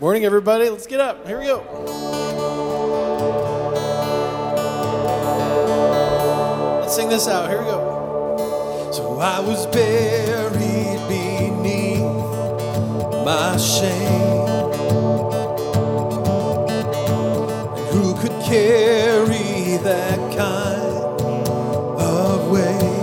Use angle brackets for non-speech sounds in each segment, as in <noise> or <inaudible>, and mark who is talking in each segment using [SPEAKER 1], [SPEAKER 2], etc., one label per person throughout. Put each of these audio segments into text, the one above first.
[SPEAKER 1] Morning, everybody. Let's get up. Here we go. Let's sing this out. Here we go. So I was buried beneath my shame. And who could carry that kind of weight?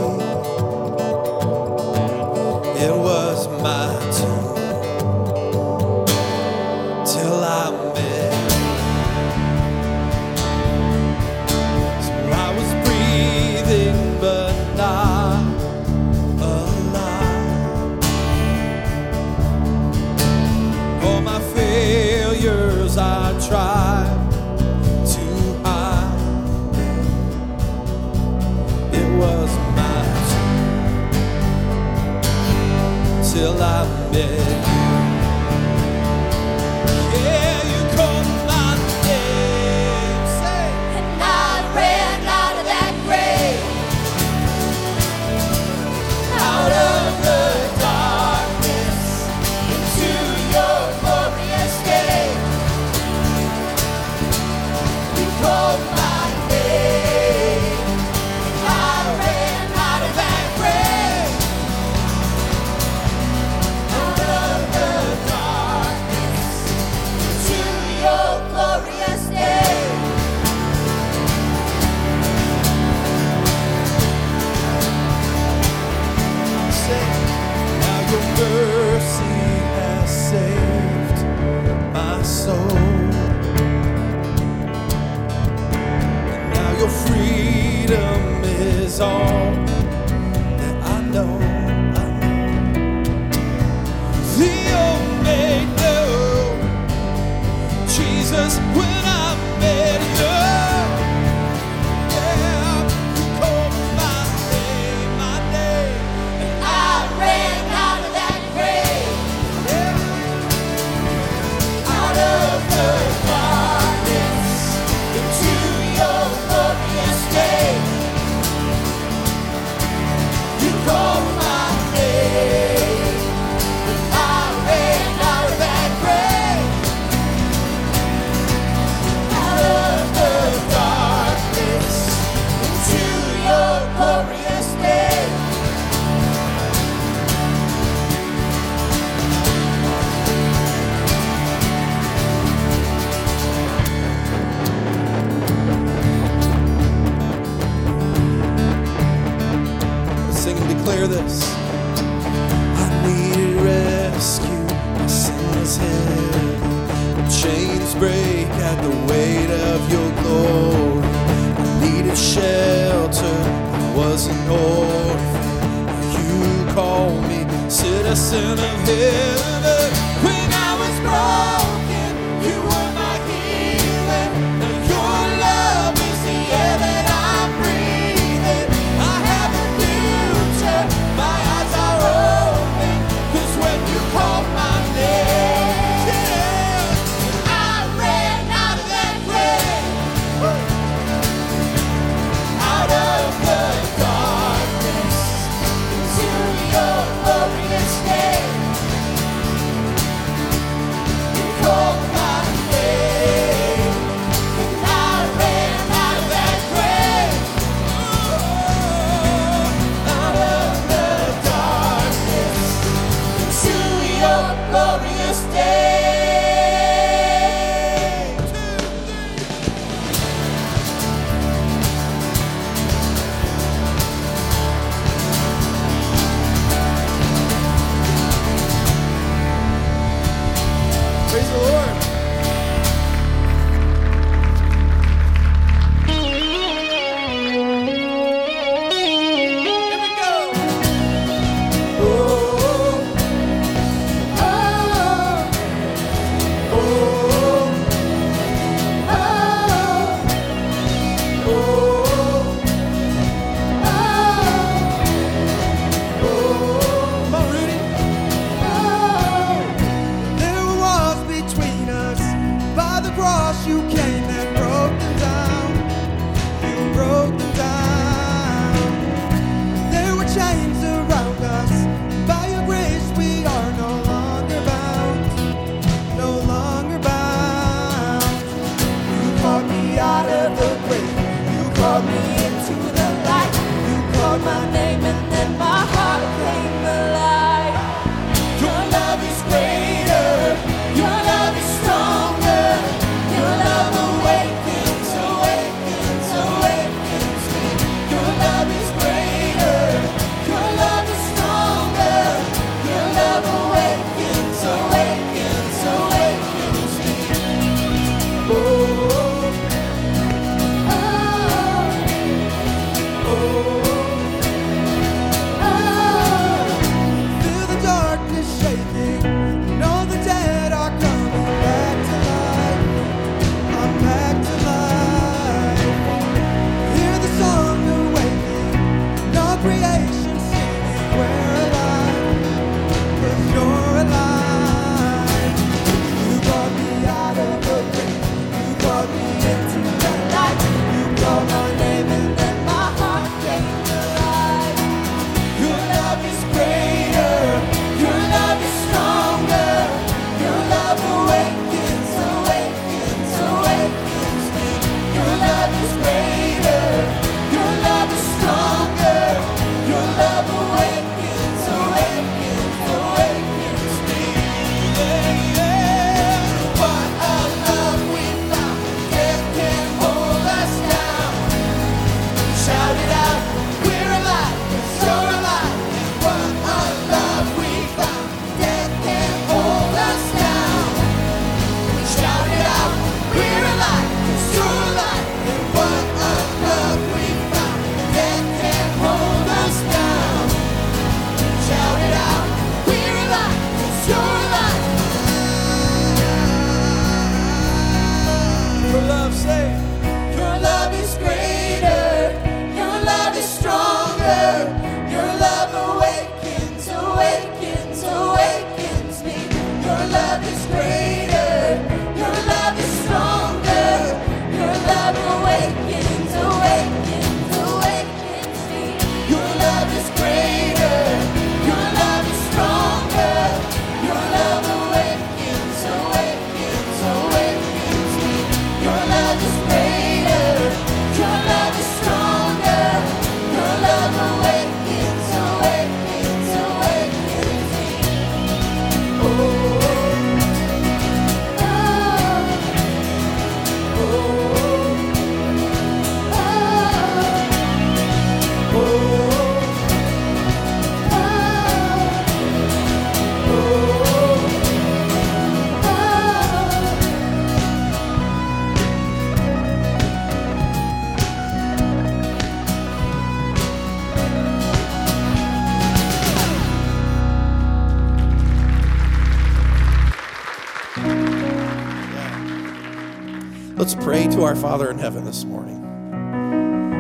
[SPEAKER 2] Pray to our Father in heaven this morning.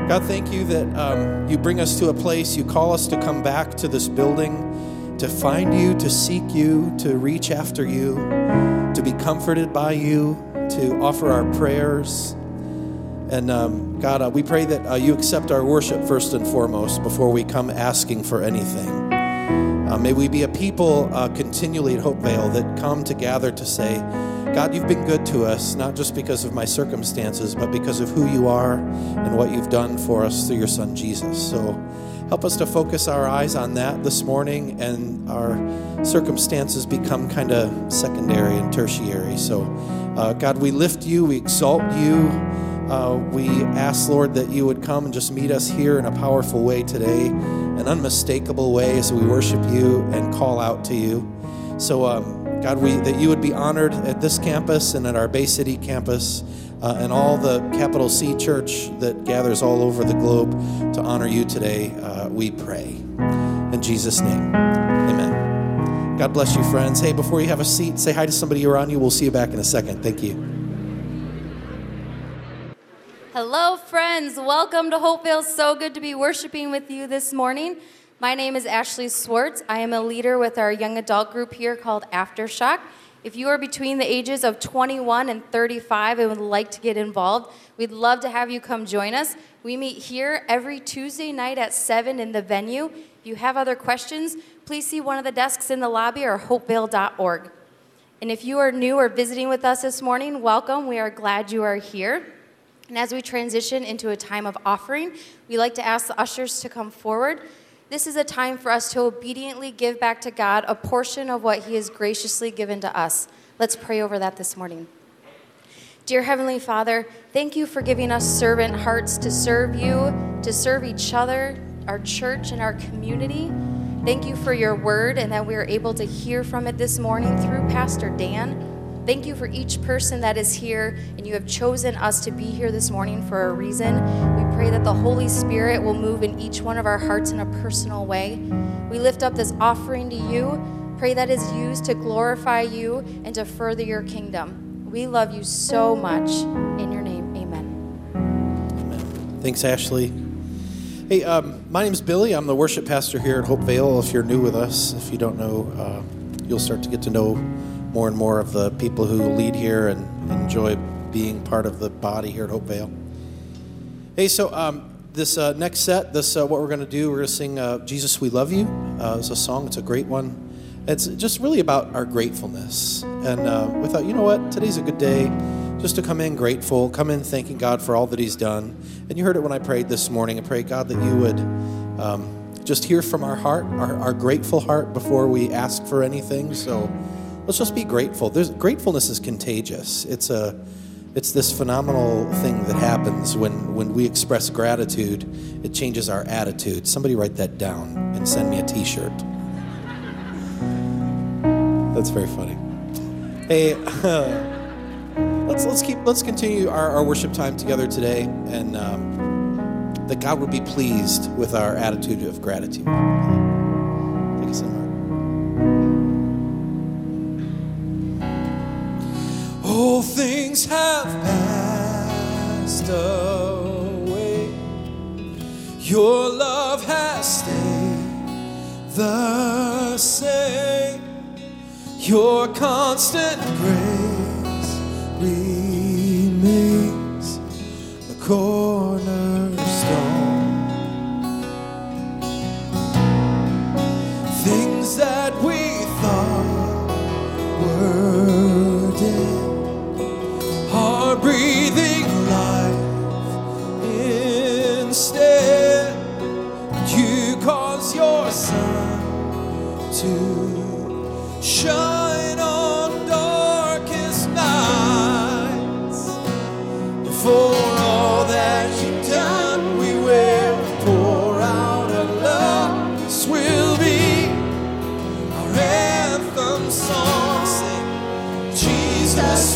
[SPEAKER 2] God, thank you that um, you bring us to a place, you call us to come back to this building, to find you, to seek you, to reach after you, to be comforted by you, to offer our prayers. And um, God, uh, we pray that uh, you accept our worship first and foremost before we come asking for anything. Uh, may we be a people uh, continually at Hopevale that come to gather to say, God, you've been good to us, not just because of my circumstances, but because of who you are and what you've done for us through your son Jesus. So help us to focus our eyes on that this morning and our circumstances become kind of secondary and tertiary. So, uh, God, we lift you, we exalt you. Uh, we ask, Lord, that you would come and just meet us here in a powerful way today, an unmistakable way as we worship you and call out to you. So, um, God, we, that you would be honored at this campus and at our Bay City campus uh, and all the capital C church that gathers all over the globe to honor you today, uh, we pray. In Jesus' name, amen. God bless you, friends. Hey, before you have a seat, say hi to somebody around you. We'll see you back in a second. Thank you.
[SPEAKER 3] Hello, friends. Welcome to Hopevale. So good to be worshiping with you this morning. My name is Ashley Swartz. I am a leader with our young adult group here called Aftershock. If you are between the ages of 21 and 35 and would like to get involved, we'd love to have you come join us. We meet here every Tuesday night at 7 in the venue. If you have other questions, please see one of the desks in the lobby or hopevale.org. And if you are new or visiting with us this morning, welcome. We are glad you are here. And as we transition into a time of offering, we like to ask the ushers to come forward. This is a time for us to obediently give back to God a portion of what He has graciously given to us. Let's pray over that this morning. Dear Heavenly Father, thank you for giving us servant hearts to serve you, to serve each other, our church, and our community. Thank you for your word and that we are able to hear from it this morning through Pastor Dan. Thank you for each person that is here, and you have chosen us to be here this morning for a reason. We pray that the Holy Spirit will move in each one of our hearts in a personal way. We lift up this offering to you. Pray that is used to glorify you and to further your kingdom. We love you so much. In your name, amen.
[SPEAKER 2] Amen. Thanks, Ashley. Hey, um, my name's Billy. I'm the worship pastor here at Hope Vale. If you're new with us, if you don't know, uh, you'll start to get to know more and more of the people who lead here and enjoy being part of the body here at Hopevale. Hey, so um, this uh, next set, this uh, what we're going to do, we're going to sing uh, "Jesus We Love You." Uh, it's a song. It's a great one. It's just really about our gratefulness, and uh, we thought, you know what, today's a good day just to come in grateful, come in thanking God for all that He's done. And you heard it when I prayed this morning. I prayed, God, that you would. Um, just hear from our heart, our, our grateful heart, before we ask for anything. So, let's just be grateful. There's, gratefulness is contagious. It's a it's this phenomenal thing that happens when, when we express gratitude, it changes our attitude. Somebody write that down and send me a t shirt. That's very funny. Hey, <laughs> let's, let's, keep, let's continue our, our worship time together today, and um, that God would be pleased with our attitude of gratitude. All things have passed away. Your love has stayed the same. Your constant grace remains the cornerstone.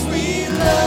[SPEAKER 2] We love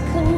[SPEAKER 4] once conceived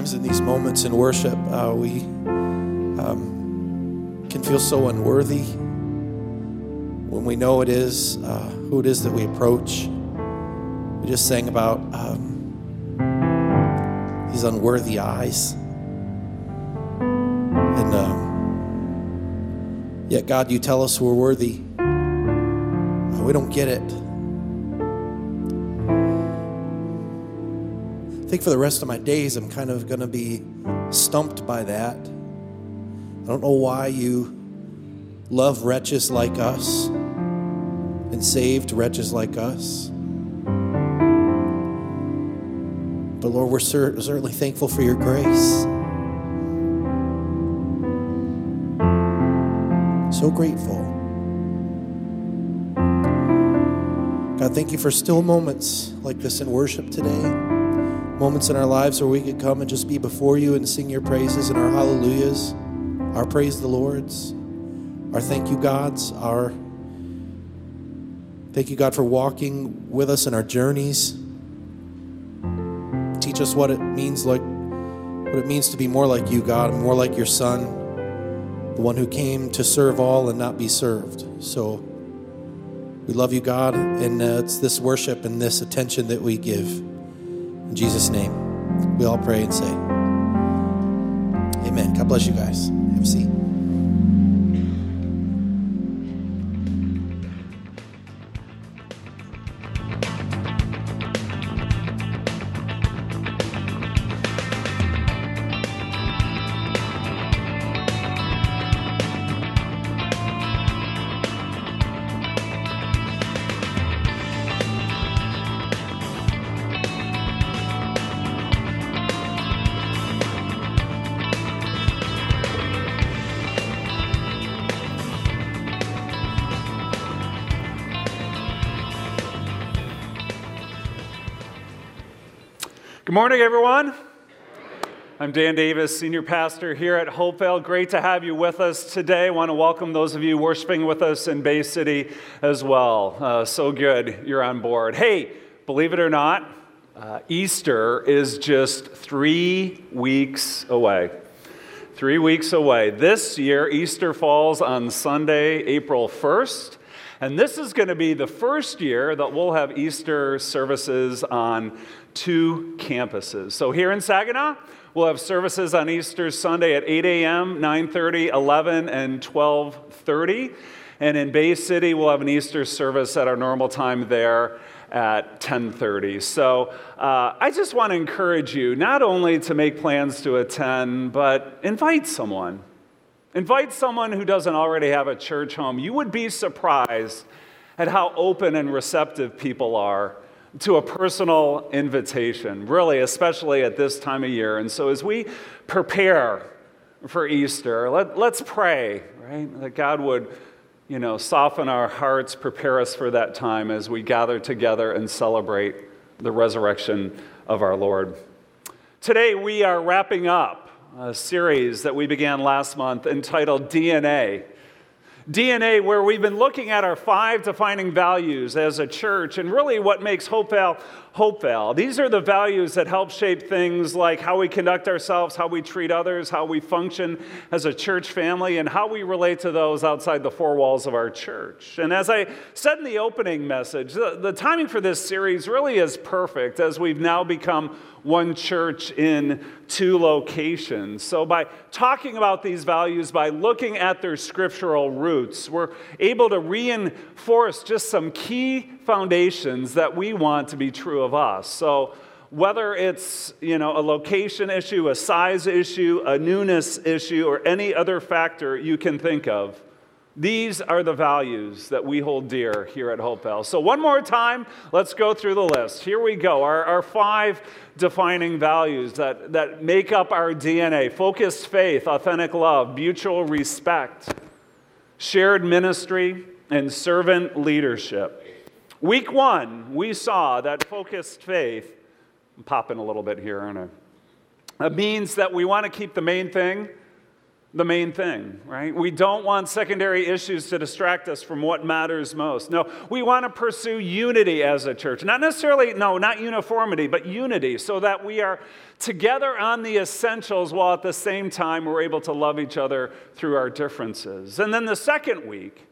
[SPEAKER 2] sometimes in these moments in worship, uh, we um, can feel so unworthy when we know it is uh, who it is that we approach. We just sang about um, these unworthy eyes. And um, yet, God, you tell us we're worthy. We don't get it. Think for the rest of my days, I'm kind of going to be stumped by that. I don't know why you love wretches like us and saved wretches like us. But Lord, we're cer- certainly thankful for your grace. So grateful. God, thank you for still moments like this in worship today. Moments in our lives where we could come and just be before you and sing your praises and our hallelujahs, our praise the Lord's, our thank you gods, our thank you, God, for walking with us in our journeys. Teach us what it means like what it means to be more like you, God, more like your son, the one who came to serve all and not be served. So we love you, God, and uh, it's this worship and this attention that we give. In Jesus' name, we all pray and say, Amen. God bless you guys. Have a seat.
[SPEAKER 5] Good morning, everyone. I'm Dan Davis, Senior Pastor here at Hopevale. Great to have you with us today. I want to welcome those of you worshiping with us in Bay City as well. Uh, so good you're on board. Hey, believe it or not, uh, Easter is just three weeks away. Three weeks away. This year, Easter falls on Sunday, April 1st. And this is going to be the first year that we'll have Easter services on two campuses. So here in Saginaw, we'll have services on Easter Sunday at 8 a.m., 9:30, 11, and 12:30. And in Bay City, we'll have an Easter service at our normal time there at 10:30. So uh, I just want to encourage you not only to make plans to attend, but invite someone. Invite someone who doesn't already have a church home. You would be surprised at how open and receptive people are to a personal invitation, really, especially at this time of year. And so, as we prepare for Easter, let, let's pray, right? That God would, you know, soften our hearts, prepare us for that time as we gather together and celebrate the resurrection of our Lord. Today, we are wrapping up a series that we began last month entitled DNA. DNA, where we've been looking at our five defining values as a church and really what makes Hopevale Hopevale. These are the values that help shape things like how we conduct ourselves, how we treat others, how we function as a church family, and how we relate to those outside the four walls of our church. And as I said in the opening message, the, the timing for this series really is perfect as we've now become one church in two locations. So, by talking about these values, by looking at their scriptural roots, we're able to reinforce just some key foundations that we want to be true of us. So, whether it's you know a location issue, a size issue, a newness issue, or any other factor you can think of, these are the values that we hold dear here at Hopevale. So, one more time, let's go through the list. Here we go. Our, our five defining values that, that make up our DNA focused faith, authentic love, mutual respect, shared ministry, and servant leadership. Week one, we saw that focused faith, I'm popping a little bit here, aren't I? That means that we want to keep the main thing the main thing, right? We don't want secondary issues to distract us from what matters most. No, we want to pursue unity as a church. Not necessarily, no, not uniformity, but unity, so that we are together on the essentials while at the same time we're able to love each other through our differences. And then the second week,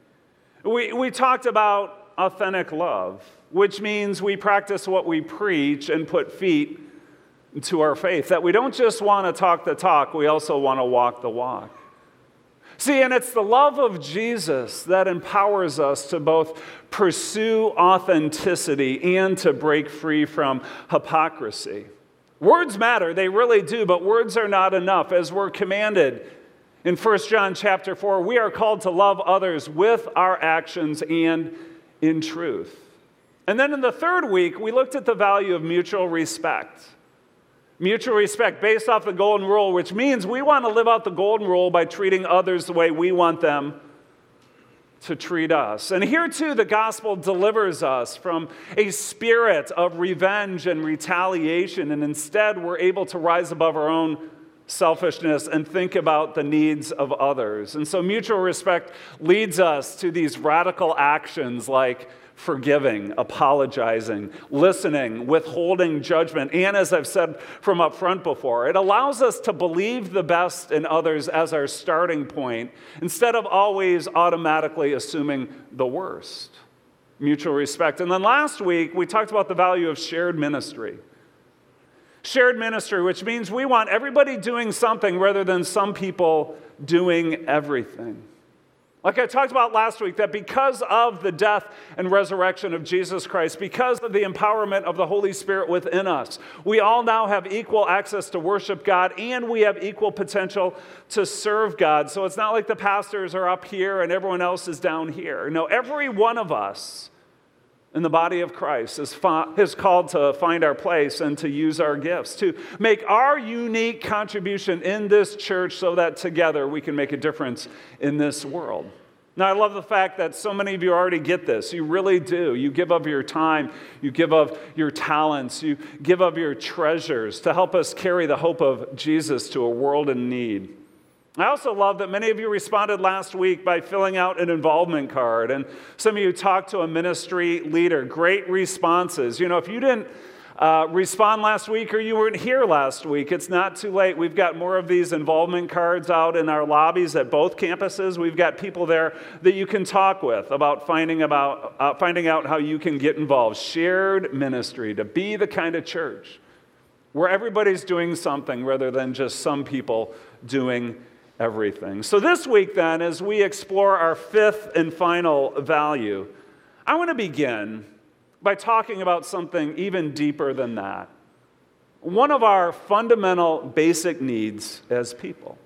[SPEAKER 5] we, we talked about authentic love, which means we practice what we preach and put feet to our faith. That we don't just want to talk the talk, we also want to walk the walk. See, and it's the love of Jesus that empowers us to both pursue authenticity and to break free from hypocrisy. Words matter, they really do, but words are not enough. As we're commanded in 1 John chapter 4, we are called to love others with our actions and in truth. And then in the third week, we looked at the value of mutual respect. Mutual respect based off the golden rule, which means we want to live out the golden rule by treating others the way we want them to treat us. And here too, the gospel delivers us from a spirit of revenge and retaliation, and instead we're able to rise above our own selfishness and think about the needs of others. And so mutual respect leads us to these radical actions like forgiving, apologizing, listening, withholding judgment. And as I've said from up front before, it allows us to believe the best in others as our starting point instead of always automatically assuming the worst. Mutual respect. And then last week, we talked about the value of shared ministry. Shared ministry, which means we want everybody doing something rather than some people doing everything. Like I talked about last week, that because of the death and resurrection of Jesus Christ, because of the empowerment of the Holy Spirit within us, we all now have equal access to worship God and we have equal potential to serve God. So it's not like the pastors are up here and everyone else is down here. No, every one of us in the body of Christ is, fa- is called to find our place and to use our gifts, to make our unique contribution in this church so that together we can make a difference in this world. Now, I love the fact that so many of you already get this. You really do. You give of your time, you give of your talents, you give of your treasures to help us carry the hope of Jesus to a world in need. I also love that many of you responded last week by filling out an involvement card, and some of you talked to a ministry leader. Great responses. You know, if you didn't uh, respond last week or you weren't here last week, it's not too late. We've got more of these involvement cards out in our lobbies at both campuses. We've got people there that you can talk with about finding, about, uh, finding out how you can get involved. Shared ministry to be the kind of church where everybody's doing something rather than just some people doing everything. So, this week, then, as we explore our fifth and final value, I want to begin by talking about something even deeper than that. One of our fundamental basic needs as people.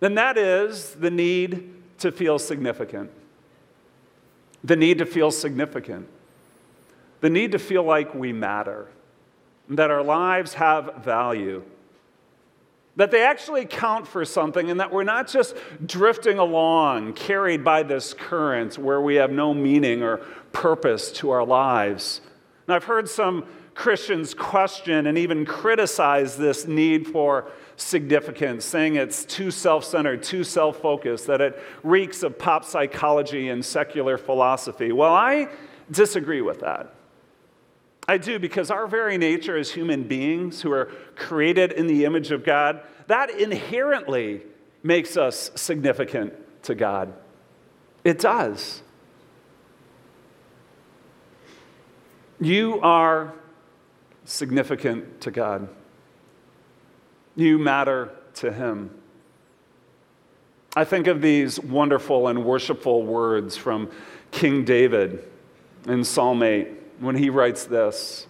[SPEAKER 5] And that is the need to feel significant. The need to feel significant. The need to feel like we matter, that our lives have value that they actually count for something and that we're not just drifting along, carried by this current where we have no meaning or purpose to our lives. And I've heard some Christians question and even criticize this need for significance, saying it's too self centered, too self focused, that it reeks of pop psychology and secular philosophy. Well, I disagree with that. I do because our very nature as human beings who are created in the image of God, that inherently makes us significant to God. It does. You are significant to God. You matter to Him. I think of these wonderful and worshipful words from King David in Psalm 8 when he writes this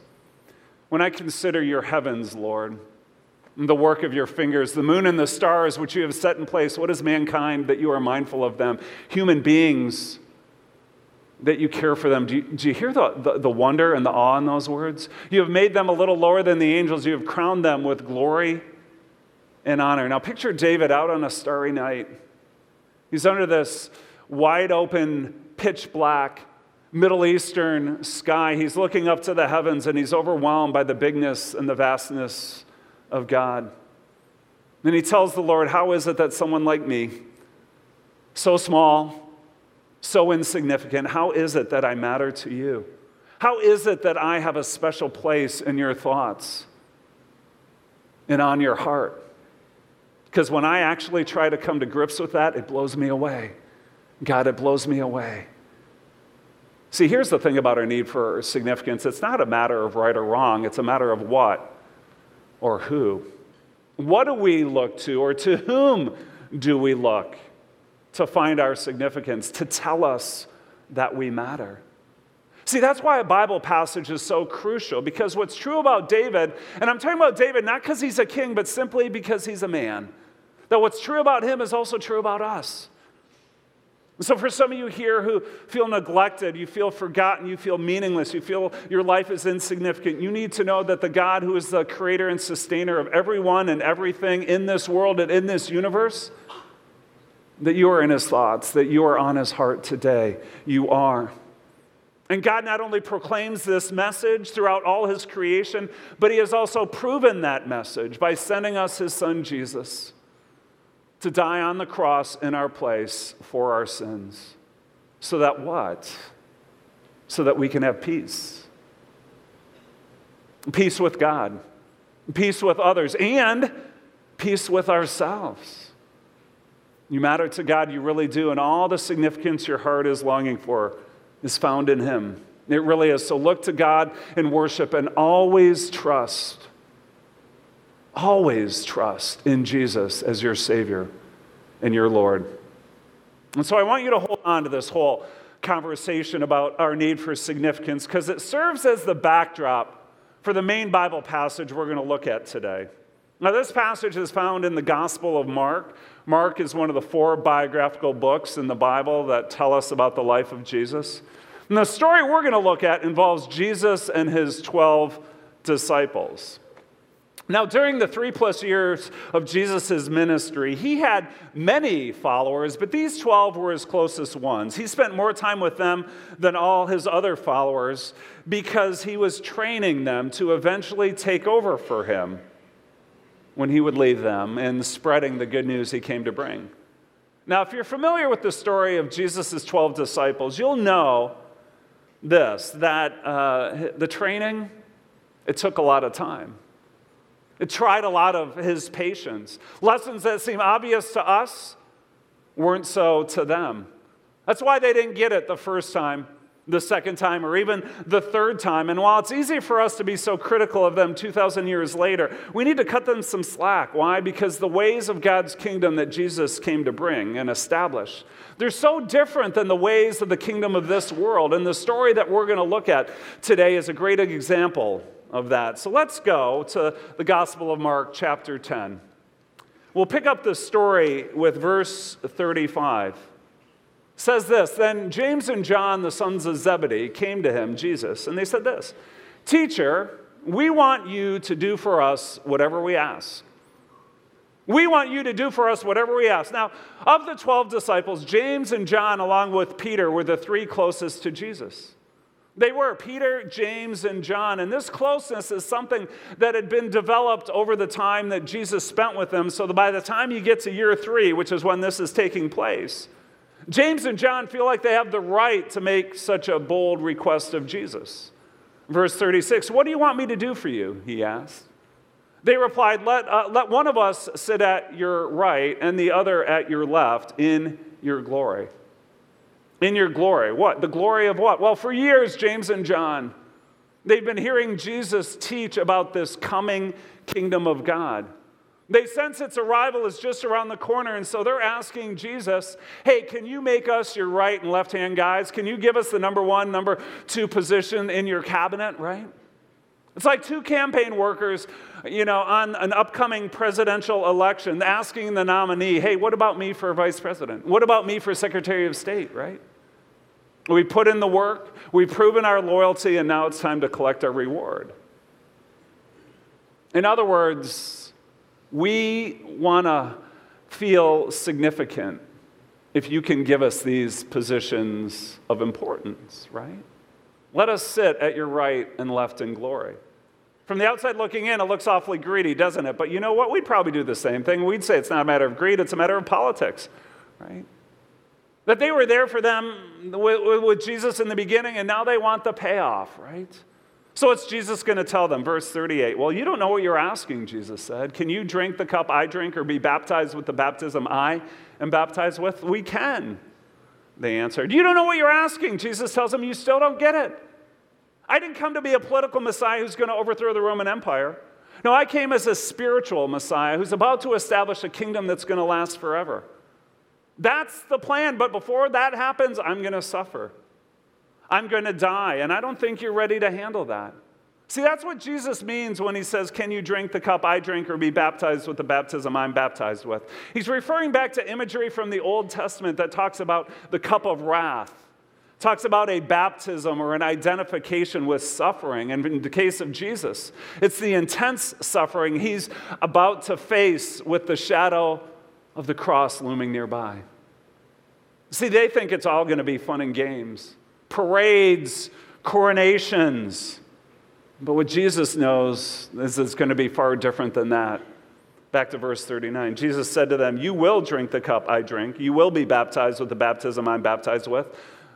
[SPEAKER 5] When I consider your heavens, Lord, the work of your fingers, the moon and the stars which you have set in place, what is mankind that you are mindful of them? Human beings that you care for them. Do you, do you hear the, the, the wonder and the awe in those words? You have made them a little lower than the angels, you have crowned them with glory and honor. Now, picture David out on a starry night. He's under this wide open, pitch black Middle Eastern sky. He's looking up to the heavens and he's overwhelmed by the bigness and the vastness of God. Then he tells the Lord, How is it that someone like me, so small, so insignificant, how is it that I matter to you? How is it that I have a special place in your thoughts and on your heart? Because when I actually try to come to grips with that, it blows me away. God, it blows me away. See, here's the thing about our need for significance it's not a matter of right or wrong, it's a matter of what or who. What do we look to, or to whom do we look to find our significance, to tell us that we matter? See, that's why a Bible passage is so crucial because what's true about David, and I'm talking about David not because he's a king, but simply because he's a man, that what's true about him is also true about us. So, for some of you here who feel neglected, you feel forgotten, you feel meaningless, you feel your life is insignificant, you need to know that the God who is the creator and sustainer of everyone and everything in this world and in this universe, that you are in his thoughts, that you are on his heart today. You are. And God not only proclaims this message throughout all his creation, but he has also proven that message by sending us his son Jesus to die on the cross in our place for our sins. So that what? So that we can have peace. Peace with God, peace with others, and peace with ourselves. You matter to God, you really do, and all the significance your heart is longing for is found in Him. It really is. So look to God and worship and always trust always trust in Jesus as your Savior and your Lord. And so I want you to hold on to this whole conversation about our need for significance because it serves as the backdrop for the main Bible passage we're going to look at today. Now, this passage is found in the Gospel of Mark. Mark is one of the four biographical books in the Bible that tell us about the life of Jesus. And the story we're going to look at involves Jesus and his 12 disciples. Now, during the three plus years of Jesus' ministry, he had many followers, but these 12 were his closest ones. He spent more time with them than all his other followers because he was training them to eventually take over for him when he would leave them and spreading the good news he came to bring. Now, if you're familiar with the story of Jesus' 12 disciples, you'll know this that uh, the training, it took a lot of time. It tried a lot of his patience. Lessons that seem obvious to us weren't so to them. That's why they didn't get it the first time, the second time, or even the third time. And while it's easy for us to be so critical of them 2,000 years later, we need to cut them some slack. Why? Because the ways of God's kingdom that Jesus came to bring and establish, they're so different than the ways of the kingdom of this world. And the story that we're going to look at today is a great example of that. So let's go to the Gospel of Mark, chapter 10. We'll pick up the story with verse 35. It says this Then James and John, the sons of Zebedee, came to him, Jesus, and they said this Teacher, we want you to do for us whatever we ask. We want you to do for us whatever we ask. Now, of the 12 disciples, James and John, along with Peter, were the three closest to Jesus. They were Peter, James, and John. And this closeness is something that had been developed over the time that Jesus spent with them. So by the time you get to year three, which is when this is taking place, James and John feel like they have the right to make such a bold request of Jesus. Verse 36 What do you want me to do for you? He asked. They replied, Let, uh, let one of us sit at your right and the other at your left in your glory in your glory. What? The glory of what? Well, for years, James and John, they've been hearing Jesus teach about this coming kingdom of God. They sense its arrival is just around the corner, and so they're asking Jesus, hey, can you make us your right and left hand guys? Can you give us the number one, number two position in your cabinet, right? It's like two campaign workers, you know, on an upcoming presidential election asking the nominee, hey, what about me for vice president? What about me for secretary of state, right? We put in the work, we've proven our loyalty, and now it's time to collect our reward. In other words, we want to feel significant if you can give us these positions of importance, right? Let us sit at your right and left in glory. From the outside looking in, it looks awfully greedy, doesn't it? But you know what? We'd probably do the same thing. We'd say it's not a matter of greed, it's a matter of politics, right? That they were there for them with, with Jesus in the beginning, and now they want the payoff, right? So what's Jesus going to tell them? Verse 38. Well, you don't know what you're asking, Jesus said. Can you drink the cup I drink or be baptized with the baptism I am baptized with? We can, they answered. You don't know what you're asking. Jesus tells them, You still don't get it. I didn't come to be a political Messiah who's going to overthrow the Roman Empire. No, I came as a spiritual Messiah who's about to establish a kingdom that's going to last forever. That's the plan, but before that happens, I'm going to suffer. I'm going to die, and I don't think you're ready to handle that. See, that's what Jesus means when he says, Can you drink the cup I drink or be baptized with the baptism I'm baptized with? He's referring back to imagery from the Old Testament that talks about the cup of wrath, talks about a baptism or an identification with suffering. And in the case of Jesus, it's the intense suffering he's about to face with the shadow of the cross looming nearby. See, they think it's all going to be fun and games parades, coronations. But what Jesus knows is it's going to be far different than that. Back to verse 39. Jesus said to them, You will drink the cup I drink. You will be baptized with the baptism I'm baptized with.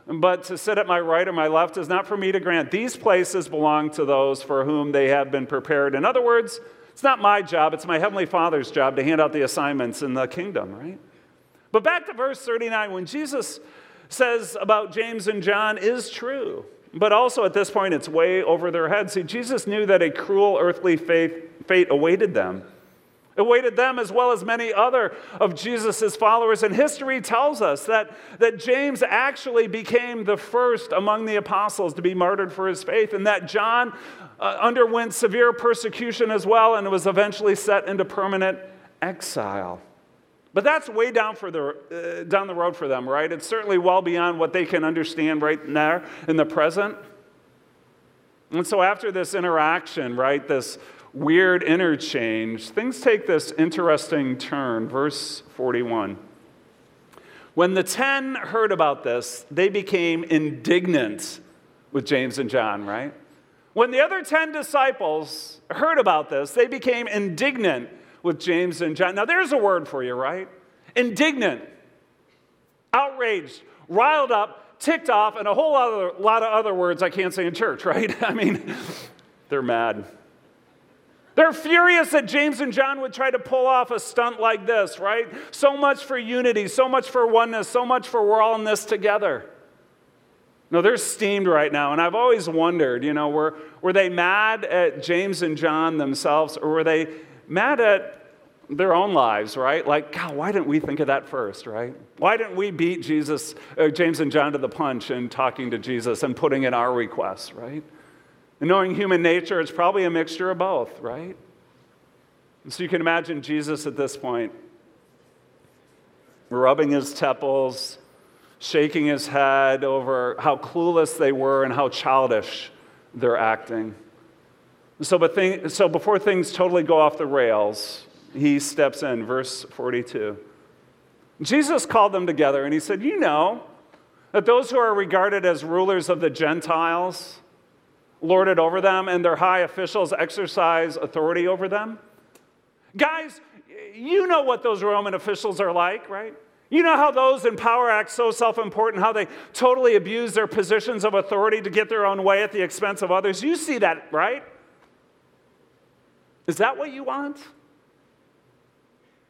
[SPEAKER 5] But to sit at my right or my left is not for me to grant. These places belong to those for whom they have been prepared. In other words, it's not my job, it's my Heavenly Father's job to hand out the assignments in the kingdom, right? But back to verse 39, when Jesus says about James and John is true. But also at this point, it's way over their heads. See, Jesus knew that a cruel earthly fate, fate awaited them. It awaited them as well as many other of Jesus' followers. And history tells us that, that James actually became the first among the apostles to be martyred for his faith, and that John uh, underwent severe persecution as well and was eventually set into permanent exile. But that's way down, for the, uh, down the road for them, right? It's certainly well beyond what they can understand right now in the present. And so after this interaction, right, this weird interchange, things take this interesting turn. Verse 41. When the ten heard about this, they became indignant with James and John, right? When the other 10 disciples heard about this, they became indignant with James and John. Now, there's a word for you, right? Indignant, outraged, riled up, ticked off, and a whole other, lot of other words I can't say in church, right? <laughs> I mean, they're mad. They're furious that James and John would try to pull off a stunt like this, right? So much for unity, so much for oneness, so much for we're all in this together. No, they're steamed right now. And I've always wondered, you know, were, were they mad at James and John themselves, or were they mad at their own lives, right? Like, God, why didn't we think of that first, right? Why didn't we beat Jesus, uh, James and John to the punch in talking to Jesus and putting in our requests, right? And knowing human nature, it's probably a mixture of both, right? And so you can imagine Jesus at this point rubbing his temples, shaking his head over how clueless they were and how childish they're acting. So, but thing, so before things totally go off the rails, he steps in, verse 42. Jesus called them together and he said, You know that those who are regarded as rulers of the Gentiles lord it over them, and their high officials exercise authority over them? Guys, you know what those Roman officials are like, right? You know how those in power act so self important, how they totally abuse their positions of authority to get their own way at the expense of others. You see that, right? Is that what you want?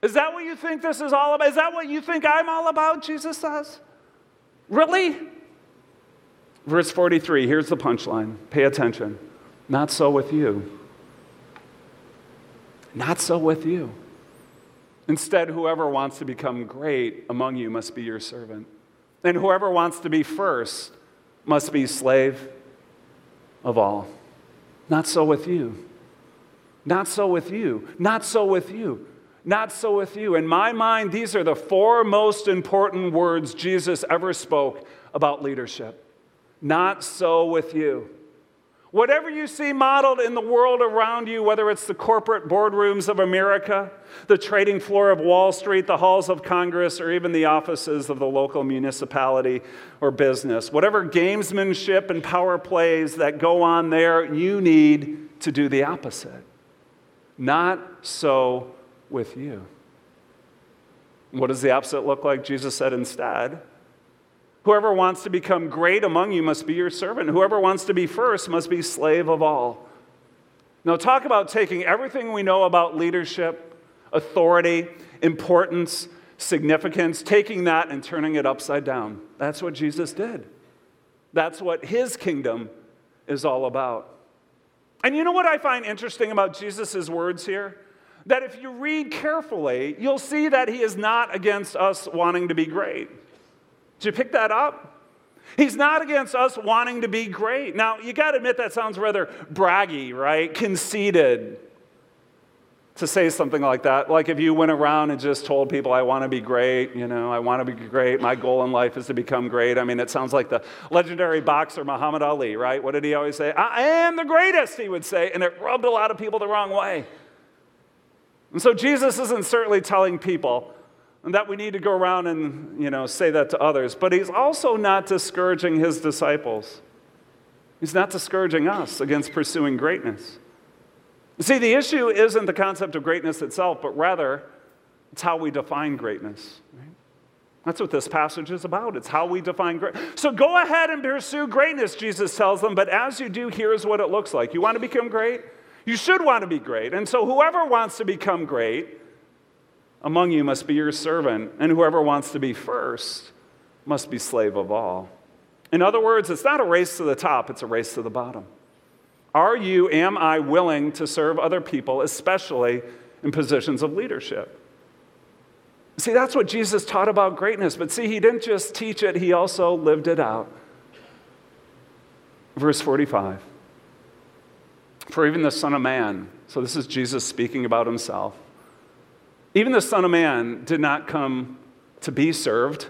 [SPEAKER 5] Is that what you think this is all about? Is that what you think I'm all about? Jesus says. Really? Verse 43, here's the punchline. Pay attention. Not so with you. Not so with you. Instead, whoever wants to become great among you must be your servant. And whoever wants to be first must be slave of all. Not so with you. Not so with you. Not so with you. Not so with you. In my mind, these are the four most important words Jesus ever spoke about leadership. Not so with you. Whatever you see modeled in the world around you, whether it's the corporate boardrooms of America, the trading floor of Wall Street, the halls of Congress, or even the offices of the local municipality or business, whatever gamesmanship and power plays that go on there, you need to do the opposite. Not so with you. What does the opposite look like? Jesus said instead, Whoever wants to become great among you must be your servant. Whoever wants to be first must be slave of all. Now, talk about taking everything we know about leadership, authority, importance, significance, taking that and turning it upside down. That's what Jesus did. That's what his kingdom is all about. And you know what I find interesting about Jesus' words here? That if you read carefully, you'll see that he is not against us wanting to be great. Did you pick that up? He's not against us wanting to be great. Now, you got to admit that sounds rather braggy, right? Conceited to say something like that. Like if you went around and just told people, I want to be great, you know, I want to be great, my goal in life is to become great. I mean, it sounds like the legendary boxer Muhammad Ali, right? What did he always say? I am the greatest, he would say, and it rubbed a lot of people the wrong way. And so Jesus isn't certainly telling people that we need to go around and, you know, say that to others, but he's also not discouraging his disciples. He's not discouraging us against pursuing greatness. See, the issue isn't the concept of greatness itself, but rather it's how we define greatness. Right? That's what this passage is about. It's how we define great. So go ahead and pursue greatness, Jesus tells them, but as you do, here's what it looks like. You want to become great? You should want to be great. And so whoever wants to become great among you must be your servant, and whoever wants to be first must be slave of all. In other words, it's not a race to the top, it's a race to the bottom. Are you, am I willing to serve other people, especially in positions of leadership? See, that's what Jesus taught about greatness. But see, he didn't just teach it, he also lived it out. Verse 45 For even the Son of Man, so this is Jesus speaking about himself, even the Son of Man did not come to be served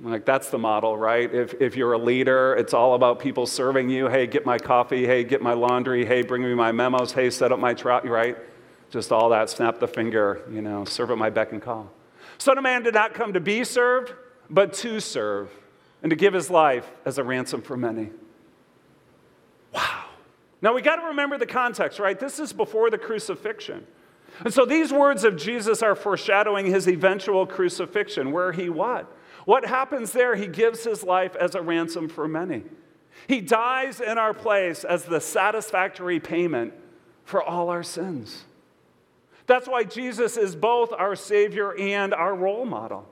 [SPEAKER 5] like, that's the model, right? If, if you're a leader, it's all about people serving you. Hey, get my coffee. Hey, get my laundry. Hey, bring me my memos. Hey, set up my trout, right? Just all that. Snap the finger, you know, serve at my beck and call. Son of Man did not come to be served, but to serve and to give his life as a ransom for many. Wow. Now, we got to remember the context, right? This is before the crucifixion. And so these words of Jesus are foreshadowing his eventual crucifixion, where he what? What happens there? He gives his life as a ransom for many. He dies in our place as the satisfactory payment for all our sins. That's why Jesus is both our Savior and our role model.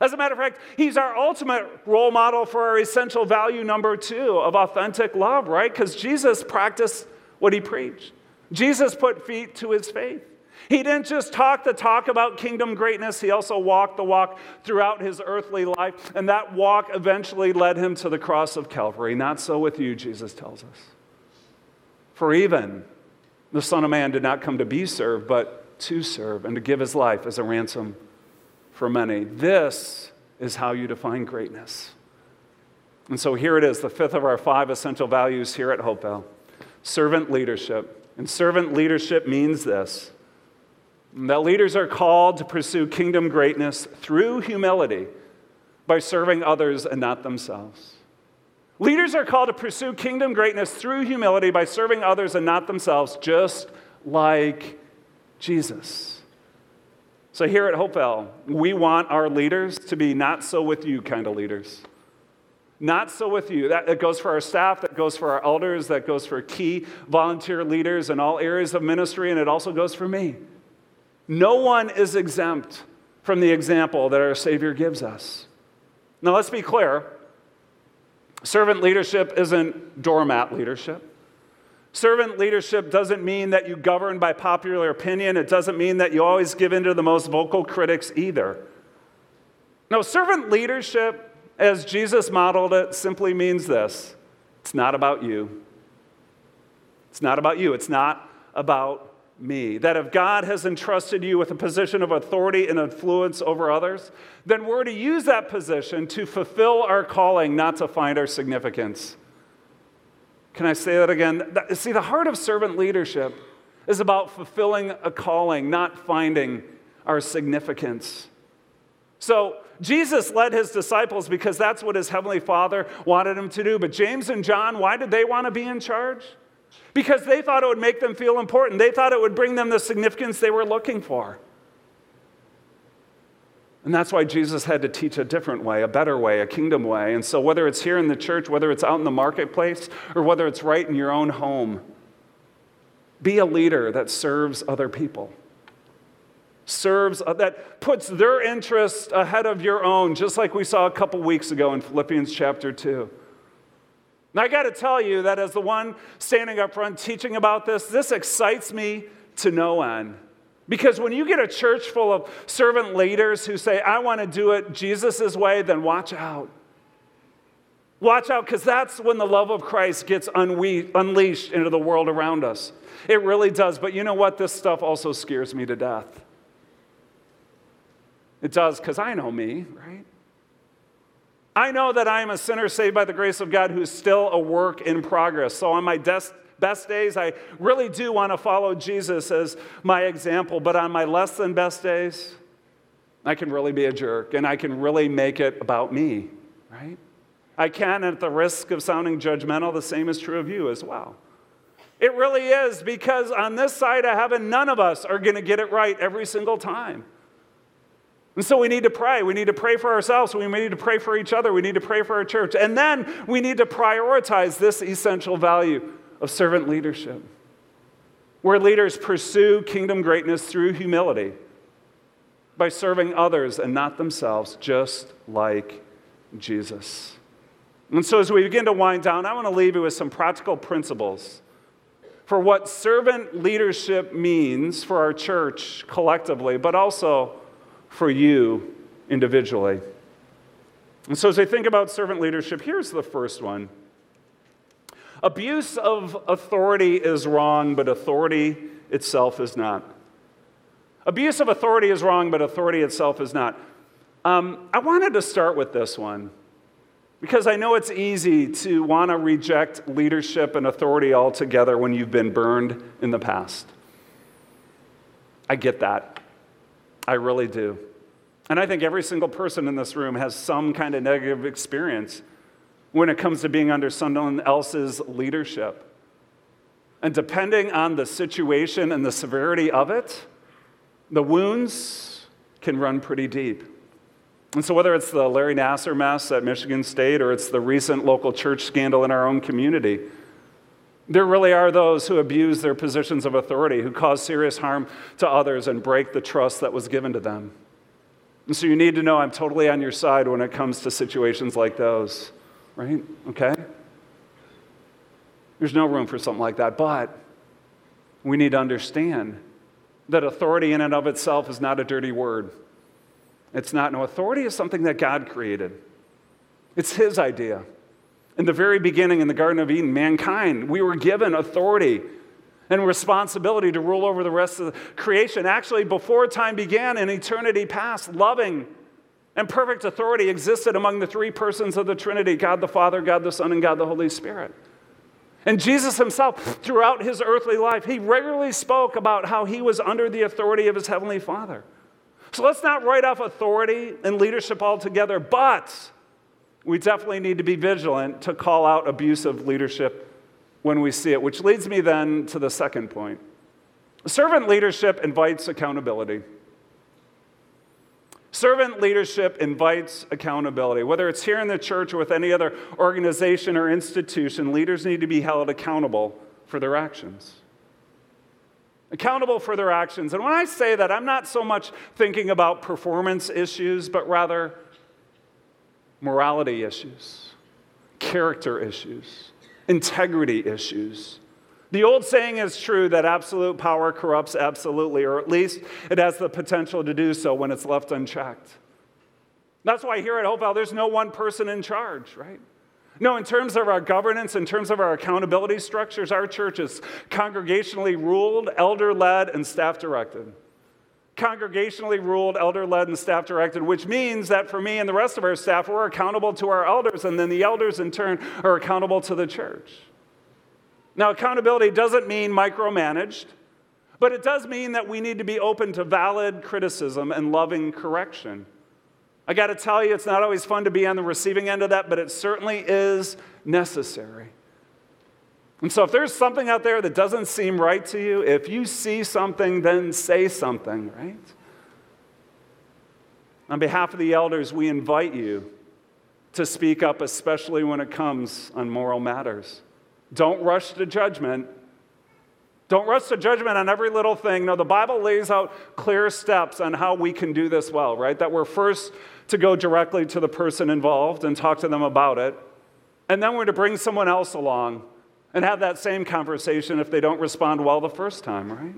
[SPEAKER 5] As a matter of fact, He's our ultimate role model for our essential value number two of authentic love, right? Because Jesus practiced what He preached. Jesus put feet to His faith. He didn't just talk the talk about kingdom greatness, he also walked the walk throughout his earthly life. And that walk eventually led him to the cross of Calvary. Not so with you, Jesus tells us. For even the Son of Man did not come to be served, but to serve and to give his life as a ransom for many. This is how you define greatness. And so here it is, the fifth of our five essential values here at Hopevale servant leadership. And servant leadership means this that leaders are called to pursue kingdom greatness through humility by serving others and not themselves. Leaders are called to pursue kingdom greatness through humility by serving others and not themselves, just like Jesus. So, here at Hopevale, we want our leaders to be not so with you kind of leaders. Not so with you. That, that goes for our staff, that goes for our elders, that goes for key volunteer leaders in all areas of ministry, and it also goes for me. No one is exempt from the example that our Savior gives us. Now, let's be clear servant leadership isn't doormat leadership. Servant leadership doesn't mean that you govern by popular opinion. It doesn't mean that you always give in to the most vocal critics either. No, servant leadership, as Jesus modeled it, simply means this it's not about you. It's not about you. It's not about me. That if God has entrusted you with a position of authority and influence over others, then we're to use that position to fulfill our calling, not to find our significance. Can I say that again? See, the heart of servant leadership is about fulfilling a calling, not finding our significance. So, Jesus led his disciples because that's what his heavenly Father wanted him to do. But James and John, why did they want to be in charge? Because they thought it would make them feel important. They thought it would bring them the significance they were looking for. And that's why Jesus had to teach a different way, a better way, a kingdom way. And so, whether it's here in the church, whether it's out in the marketplace, or whether it's right in your own home, be a leader that serves other people. Serves, uh, that puts their interests ahead of your own, just like we saw a couple weeks ago in Philippians chapter 2. Now, I got to tell you that as the one standing up front teaching about this, this excites me to no end. Because when you get a church full of servant leaders who say, I want to do it Jesus' way, then watch out. Watch out, because that's when the love of Christ gets unwe- unleashed into the world around us. It really does. But you know what? This stuff also scares me to death. It does, because I know me, right? I know that I am a sinner saved by the grace of God who's still a work in progress. So on my best days, I really do want to follow Jesus as my example. But on my less than best days, I can really be a jerk and I can really make it about me, right? I can, at the risk of sounding judgmental, the same is true of you as well. It really is because on this side of heaven, none of us are going to get it right every single time. And so we need to pray. We need to pray for ourselves. We need to pray for each other. We need to pray for our church. And then we need to prioritize this essential value of servant leadership, where leaders pursue kingdom greatness through humility by serving others and not themselves, just like Jesus. And so, as we begin to wind down, I want to leave you with some practical principles for what servant leadership means for our church collectively, but also for you individually. And so, as I think about servant leadership, here's the first one Abuse of authority is wrong, but authority itself is not. Abuse of authority is wrong, but authority itself is not. Um, I wanted to start with this one because I know it's easy to want to reject leadership and authority altogether when you've been burned in the past. I get that. I really do. And I think every single person in this room has some kind of negative experience when it comes to being under someone else's leadership. And depending on the situation and the severity of it, the wounds can run pretty deep. And so, whether it's the Larry Nassar mess at Michigan State or it's the recent local church scandal in our own community, there really are those who abuse their positions of authority, who cause serious harm to others and break the trust that was given to them. And so, you need to know I'm totally on your side when it comes to situations like those right? Okay? There's no room for something like that. But we need to understand that authority in and of itself is not a dirty word. It's not. No, authority is something that God created, it's His idea. In the very beginning in the Garden of Eden, mankind, we were given authority and responsibility to rule over the rest of the creation. Actually, before time began in eternity past, loving and perfect authority existed among the three persons of the Trinity God the Father, God the Son, and God the Holy Spirit. And Jesus himself, throughout his earthly life, he regularly spoke about how he was under the authority of his heavenly Father. So let's not write off authority and leadership altogether, but we definitely need to be vigilant to call out abusive leadership when we see it, which leads me then to the second point. Servant leadership invites accountability. Servant leadership invites accountability. Whether it's here in the church or with any other organization or institution, leaders need to be held accountable for their actions. Accountable for their actions. And when I say that, I'm not so much thinking about performance issues, but rather morality issues, character issues, integrity issues, the old saying is true that absolute power corrupts absolutely, or at least it has the potential to do so when it's left unchecked. That's why here at Hopevale, there's no one person in charge, right? No, in terms of our governance, in terms of our accountability structures, our church is congregationally ruled, elder led, and staff directed. Congregationally ruled, elder led, and staff directed, which means that for me and the rest of our staff, we're accountable to our elders, and then the elders in turn are accountable to the church. Now, accountability doesn't mean micromanaged, but it does mean that we need to be open to valid criticism and loving correction. I got to tell you, it's not always fun to be on the receiving end of that, but it certainly is necessary. And so, if there's something out there that doesn't seem right to you, if you see something, then say something, right? On behalf of the elders, we invite you to speak up, especially when it comes on moral matters. Don't rush to judgment. Don't rush to judgment on every little thing. No, the Bible lays out clear steps on how we can do this well, right? That we're first to go directly to the person involved and talk to them about it. And then we're to bring someone else along and have that same conversation if they don't respond well the first time, right?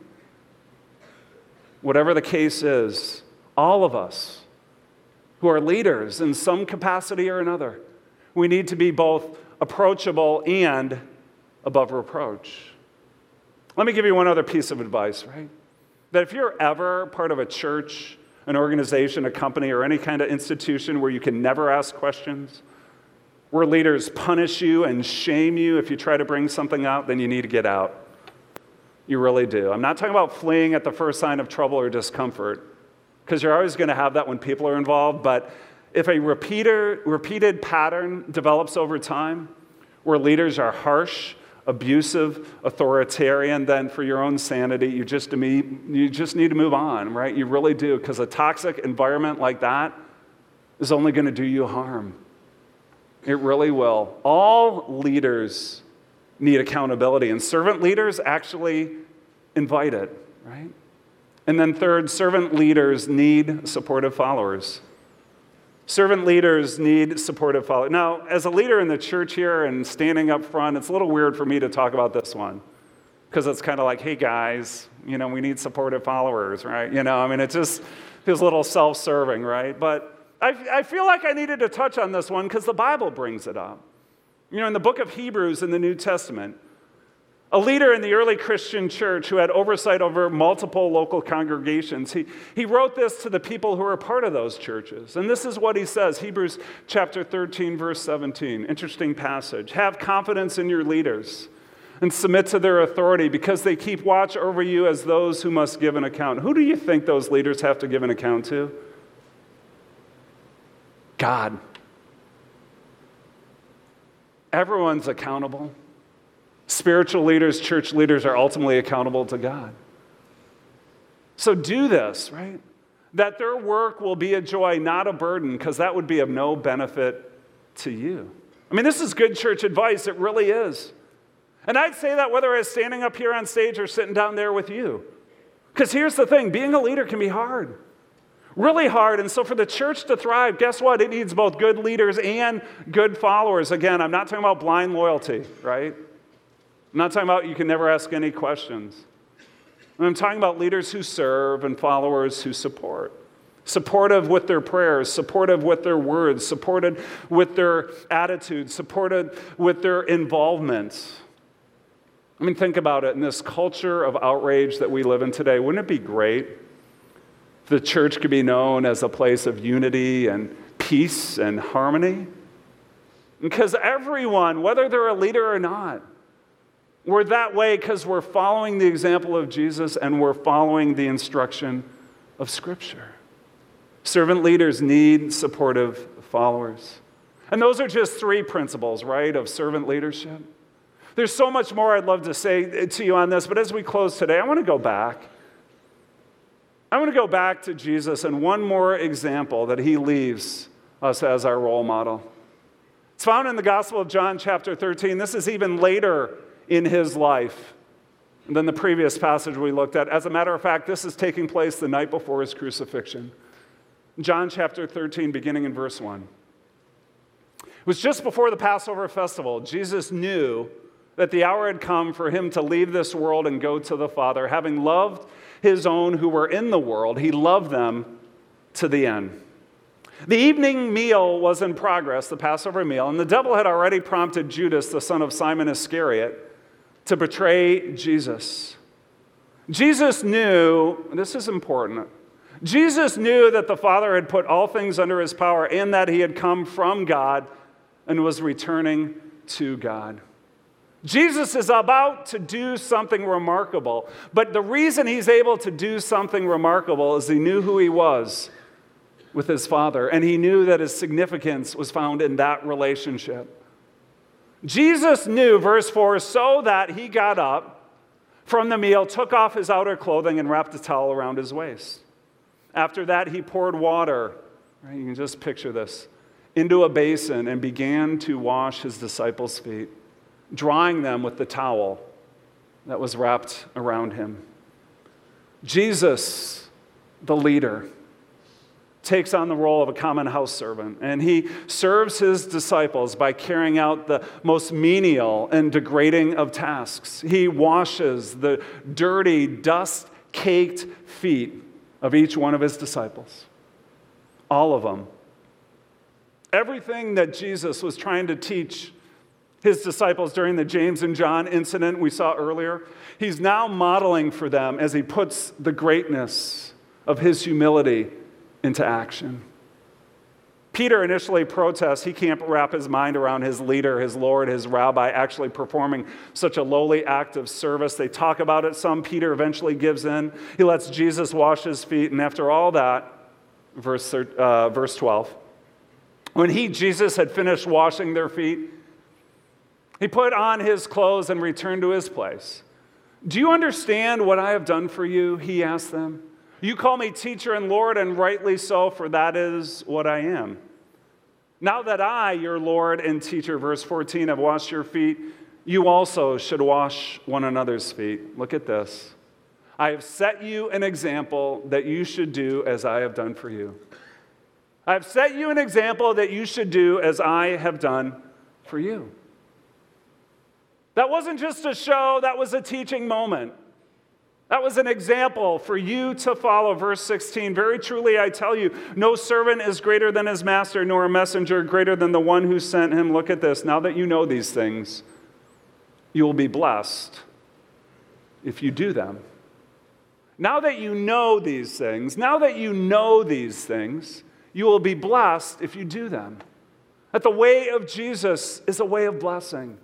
[SPEAKER 5] Whatever the case is, all of us who are leaders in some capacity or another. We need to be both approachable and above reproach. Let me give you one other piece of advice, right? That if you're ever part of a church, an organization, a company, or any kind of institution where you can never ask questions, where leaders punish you and shame you if you try to bring something out, then you need to get out. You really do. I'm not talking about fleeing at the first sign of trouble or discomfort because you're always going to have that when people are involved. But if a repeater, repeated pattern develops over time where leaders are harsh, abusive, authoritarian, then for your own sanity, you just, you just need to move on, right? You really do, because a toxic environment like that is only going to do you harm. It really will. All leaders need accountability, and servant leaders actually invite it, right? And then, third, servant leaders need supportive followers. Servant leaders need supportive followers. Now, as a leader in the church here and standing up front, it's a little weird for me to talk about this one because it's kind of like, hey guys, you know, we need supportive followers, right? You know, I mean, it just feels a little self serving, right? But I, I feel like I needed to touch on this one because the Bible brings it up. You know, in the book of Hebrews in the New Testament, a leader in the early Christian church who had oversight over multiple local congregations. He, he wrote this to the people who were part of those churches. And this is what he says Hebrews chapter 13, verse 17. Interesting passage. Have confidence in your leaders and submit to their authority because they keep watch over you as those who must give an account. Who do you think those leaders have to give an account to? God. Everyone's accountable. Spiritual leaders, church leaders are ultimately accountable to God. So do this, right? That their work will be a joy, not a burden, because that would be of no benefit to you. I mean, this is good church advice. It really is. And I'd say that whether I was standing up here on stage or sitting down there with you. Because here's the thing being a leader can be hard, really hard. And so, for the church to thrive, guess what? It needs both good leaders and good followers. Again, I'm not talking about blind loyalty, right? I'm not talking about you can never ask any questions. I'm talking about leaders who serve and followers who support. Supportive with their prayers, supportive with their words, supported with their attitudes, supported with their involvement. I mean, think about it in this culture of outrage that we live in today. Wouldn't it be great the church could be known as a place of unity and peace and harmony? Because everyone, whether they're a leader or not, we're that way because we're following the example of Jesus and we're following the instruction of Scripture. Servant leaders need supportive followers. And those are just three principles, right, of servant leadership. There's so much more I'd love to say to you on this, but as we close today, I want to go back. I want to go back to Jesus and one more example that he leaves us as our role model. It's found in the Gospel of John, chapter 13. This is even later in his life than the previous passage we looked at. As a matter of fact, this is taking place the night before his crucifixion. John chapter 13, beginning in verse 1. It was just before the Passover festival. Jesus knew that the hour had come for him to leave this world and go to the Father. Having loved his own who were in the world, he loved them to the end. The evening meal was in progress, the Passover meal, and the devil had already prompted Judas, the son of Simon Iscariot, to betray Jesus. Jesus knew, this is important, Jesus knew that the Father had put all things under his power and that he had come from God and was returning to God. Jesus is about to do something remarkable, but the reason he's able to do something remarkable is he knew who he was with his Father, and he knew that his significance was found in that relationship. Jesus knew, verse 4, so that he got up from the meal, took off his outer clothing, and wrapped a towel around his waist. After that, he poured water, right, you can just picture this, into a basin and began to wash his disciples' feet, drying them with the towel that was wrapped around him. Jesus, the leader, takes on the role of a common house servant, and he serves his disciples by carrying out the most menial and degrading of tasks. He washes the dirty, dust caked feet of each one of his disciples. All of them. Everything that Jesus was trying to teach his disciples during the James and John incident we saw earlier, he's now modeling for them as he puts the greatness of his humility into action. Peter initially protests. He can't wrap his mind around his leader, his Lord, his rabbi actually performing such a lowly act of service. They talk about it some. Peter eventually gives in. He lets Jesus wash his feet. And after all that, verse, uh, verse 12, when he, Jesus, had finished washing their feet, he put on his clothes and returned to his place. Do you understand what I have done for you? He asked them. You call me teacher and Lord, and rightly so, for that is what I am. Now that I, your Lord and teacher, verse 14, have washed your feet, you also should wash one another's feet. Look at this. I have set you an example that you should do as I have done for you. I have set you an example that you should do as I have done for you. That wasn't just a show, that was a teaching moment. That was an example for you to follow. Verse 16 Very truly, I tell you, no servant is greater than his master, nor a messenger greater than the one who sent him. Look at this. Now that you know these things, you will be blessed if you do them. Now that you know these things, now that you know these things, you will be blessed if you do them. That the way of Jesus is a way of blessing.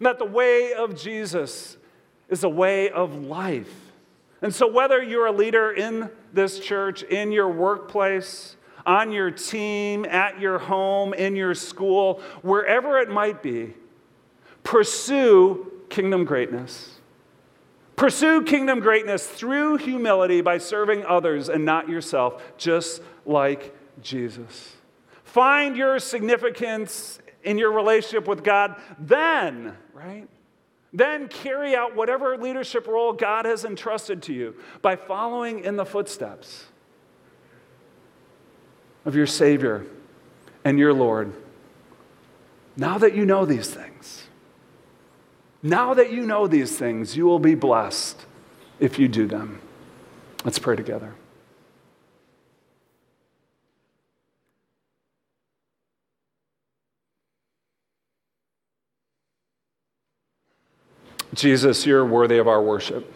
[SPEAKER 5] That the way of Jesus is a way of life. And so, whether you're a leader in this church, in your workplace, on your team, at your home, in your school, wherever it might be, pursue kingdom greatness. Pursue kingdom greatness through humility by serving others and not yourself, just like Jesus. Find your significance in your relationship with God, then, right? Then carry out whatever leadership role God has entrusted to you by following in the footsteps of your Savior and your Lord. Now that you know these things, now that you know these things, you will be blessed if you do them. Let's pray together. Jesus, you're worthy of our worship.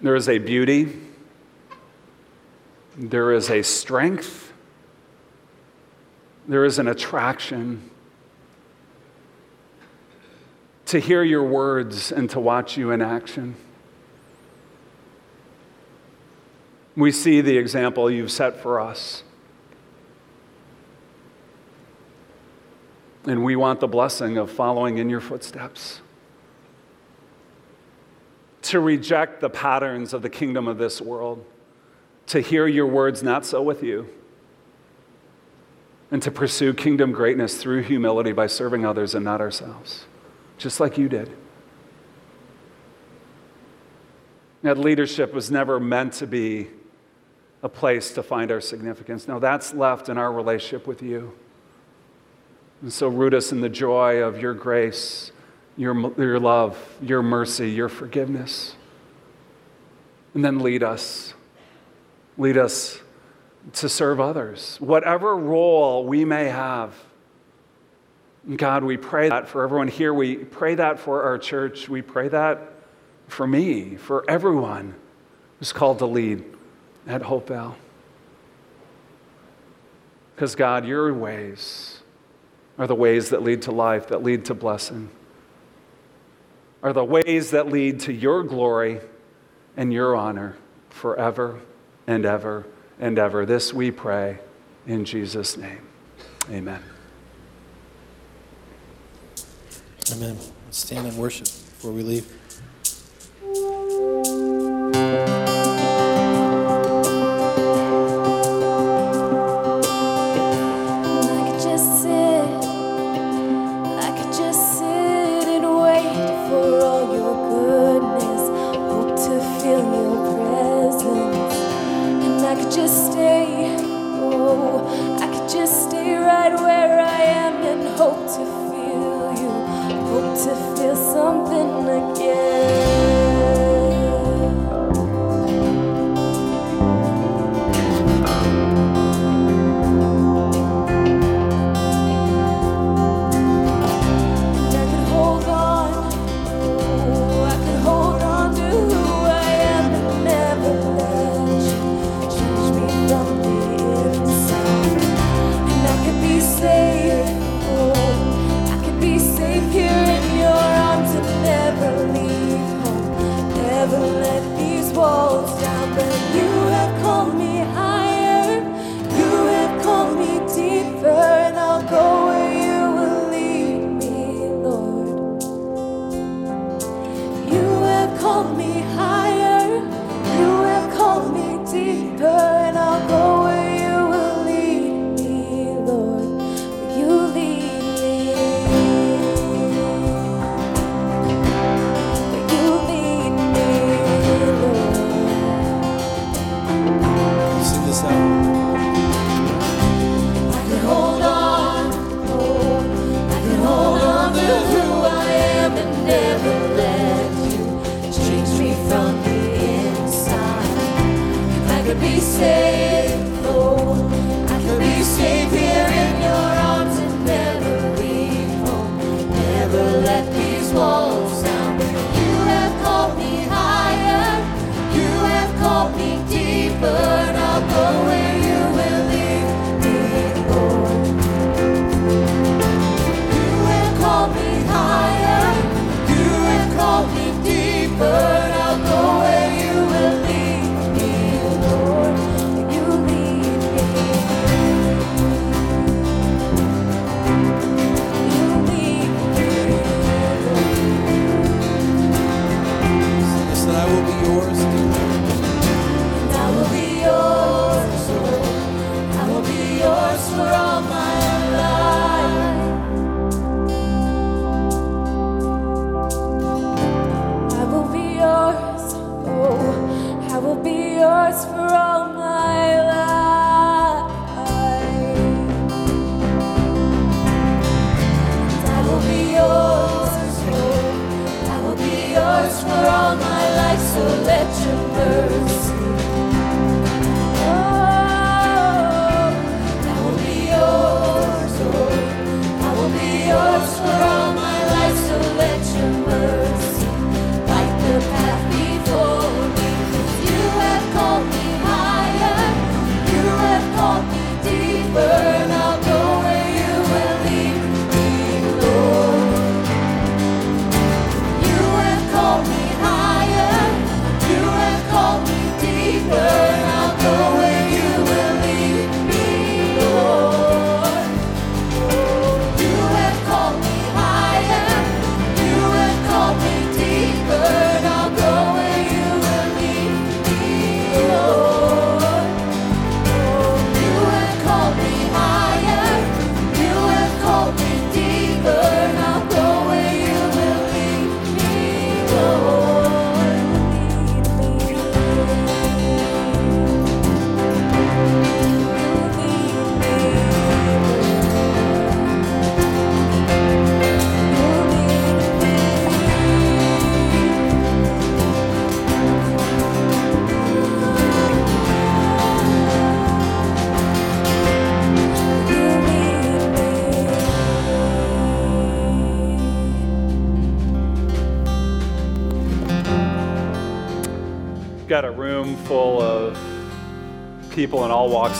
[SPEAKER 5] There is a beauty, there is a strength, there is an attraction to hear your words and to watch you in action. We see the example you've set for us. And we want the blessing of following in your footsteps. To reject the patterns of the kingdom of this world, to hear your words, not so with you, and to pursue kingdom greatness through humility by serving others and not ourselves, just like you did. That leadership was never meant to be a place to find our significance. No, that's left in our relationship with you. And so root us in the joy of your grace, your, your love, your mercy, your forgiveness. And then lead us. Lead us to serve others, whatever role we may have. God, we pray that for everyone here. We pray that for our church. We pray that for me, for everyone who's called to lead at Hopevale. Because, God, your ways are the ways that lead to life, that lead to blessing, are the ways that lead to your glory and your honor forever and ever and ever. This we pray in Jesus' name. Amen.
[SPEAKER 4] Amen. Stand and worship before we leave.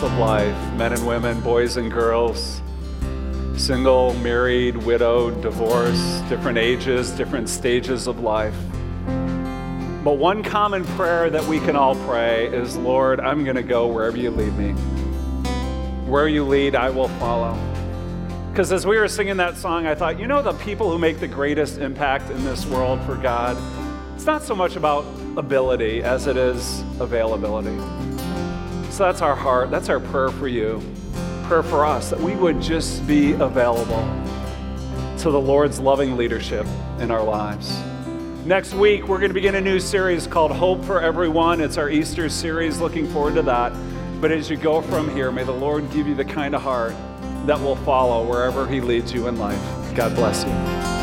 [SPEAKER 5] walks of life men and women, boys and girls, single, married, widowed, divorced, different ages, different stages of life. But one common prayer that we can all pray is Lord, I'm going to go wherever you lead me. Where you lead, I will follow. Because as we were singing that song, I thought, you know, the people who make the greatest impact in this world for God, it's not so much about ability as it is availability. So that's our heart, that's our prayer for you, prayer for us, that we would just be available to the Lord's loving leadership in our lives. Next week, we're going to begin a new series called Hope for Everyone. It's our Easter series. Looking forward to that. But as you go from here, may the Lord give you the kind of heart that will follow wherever He leads you in life. God bless you.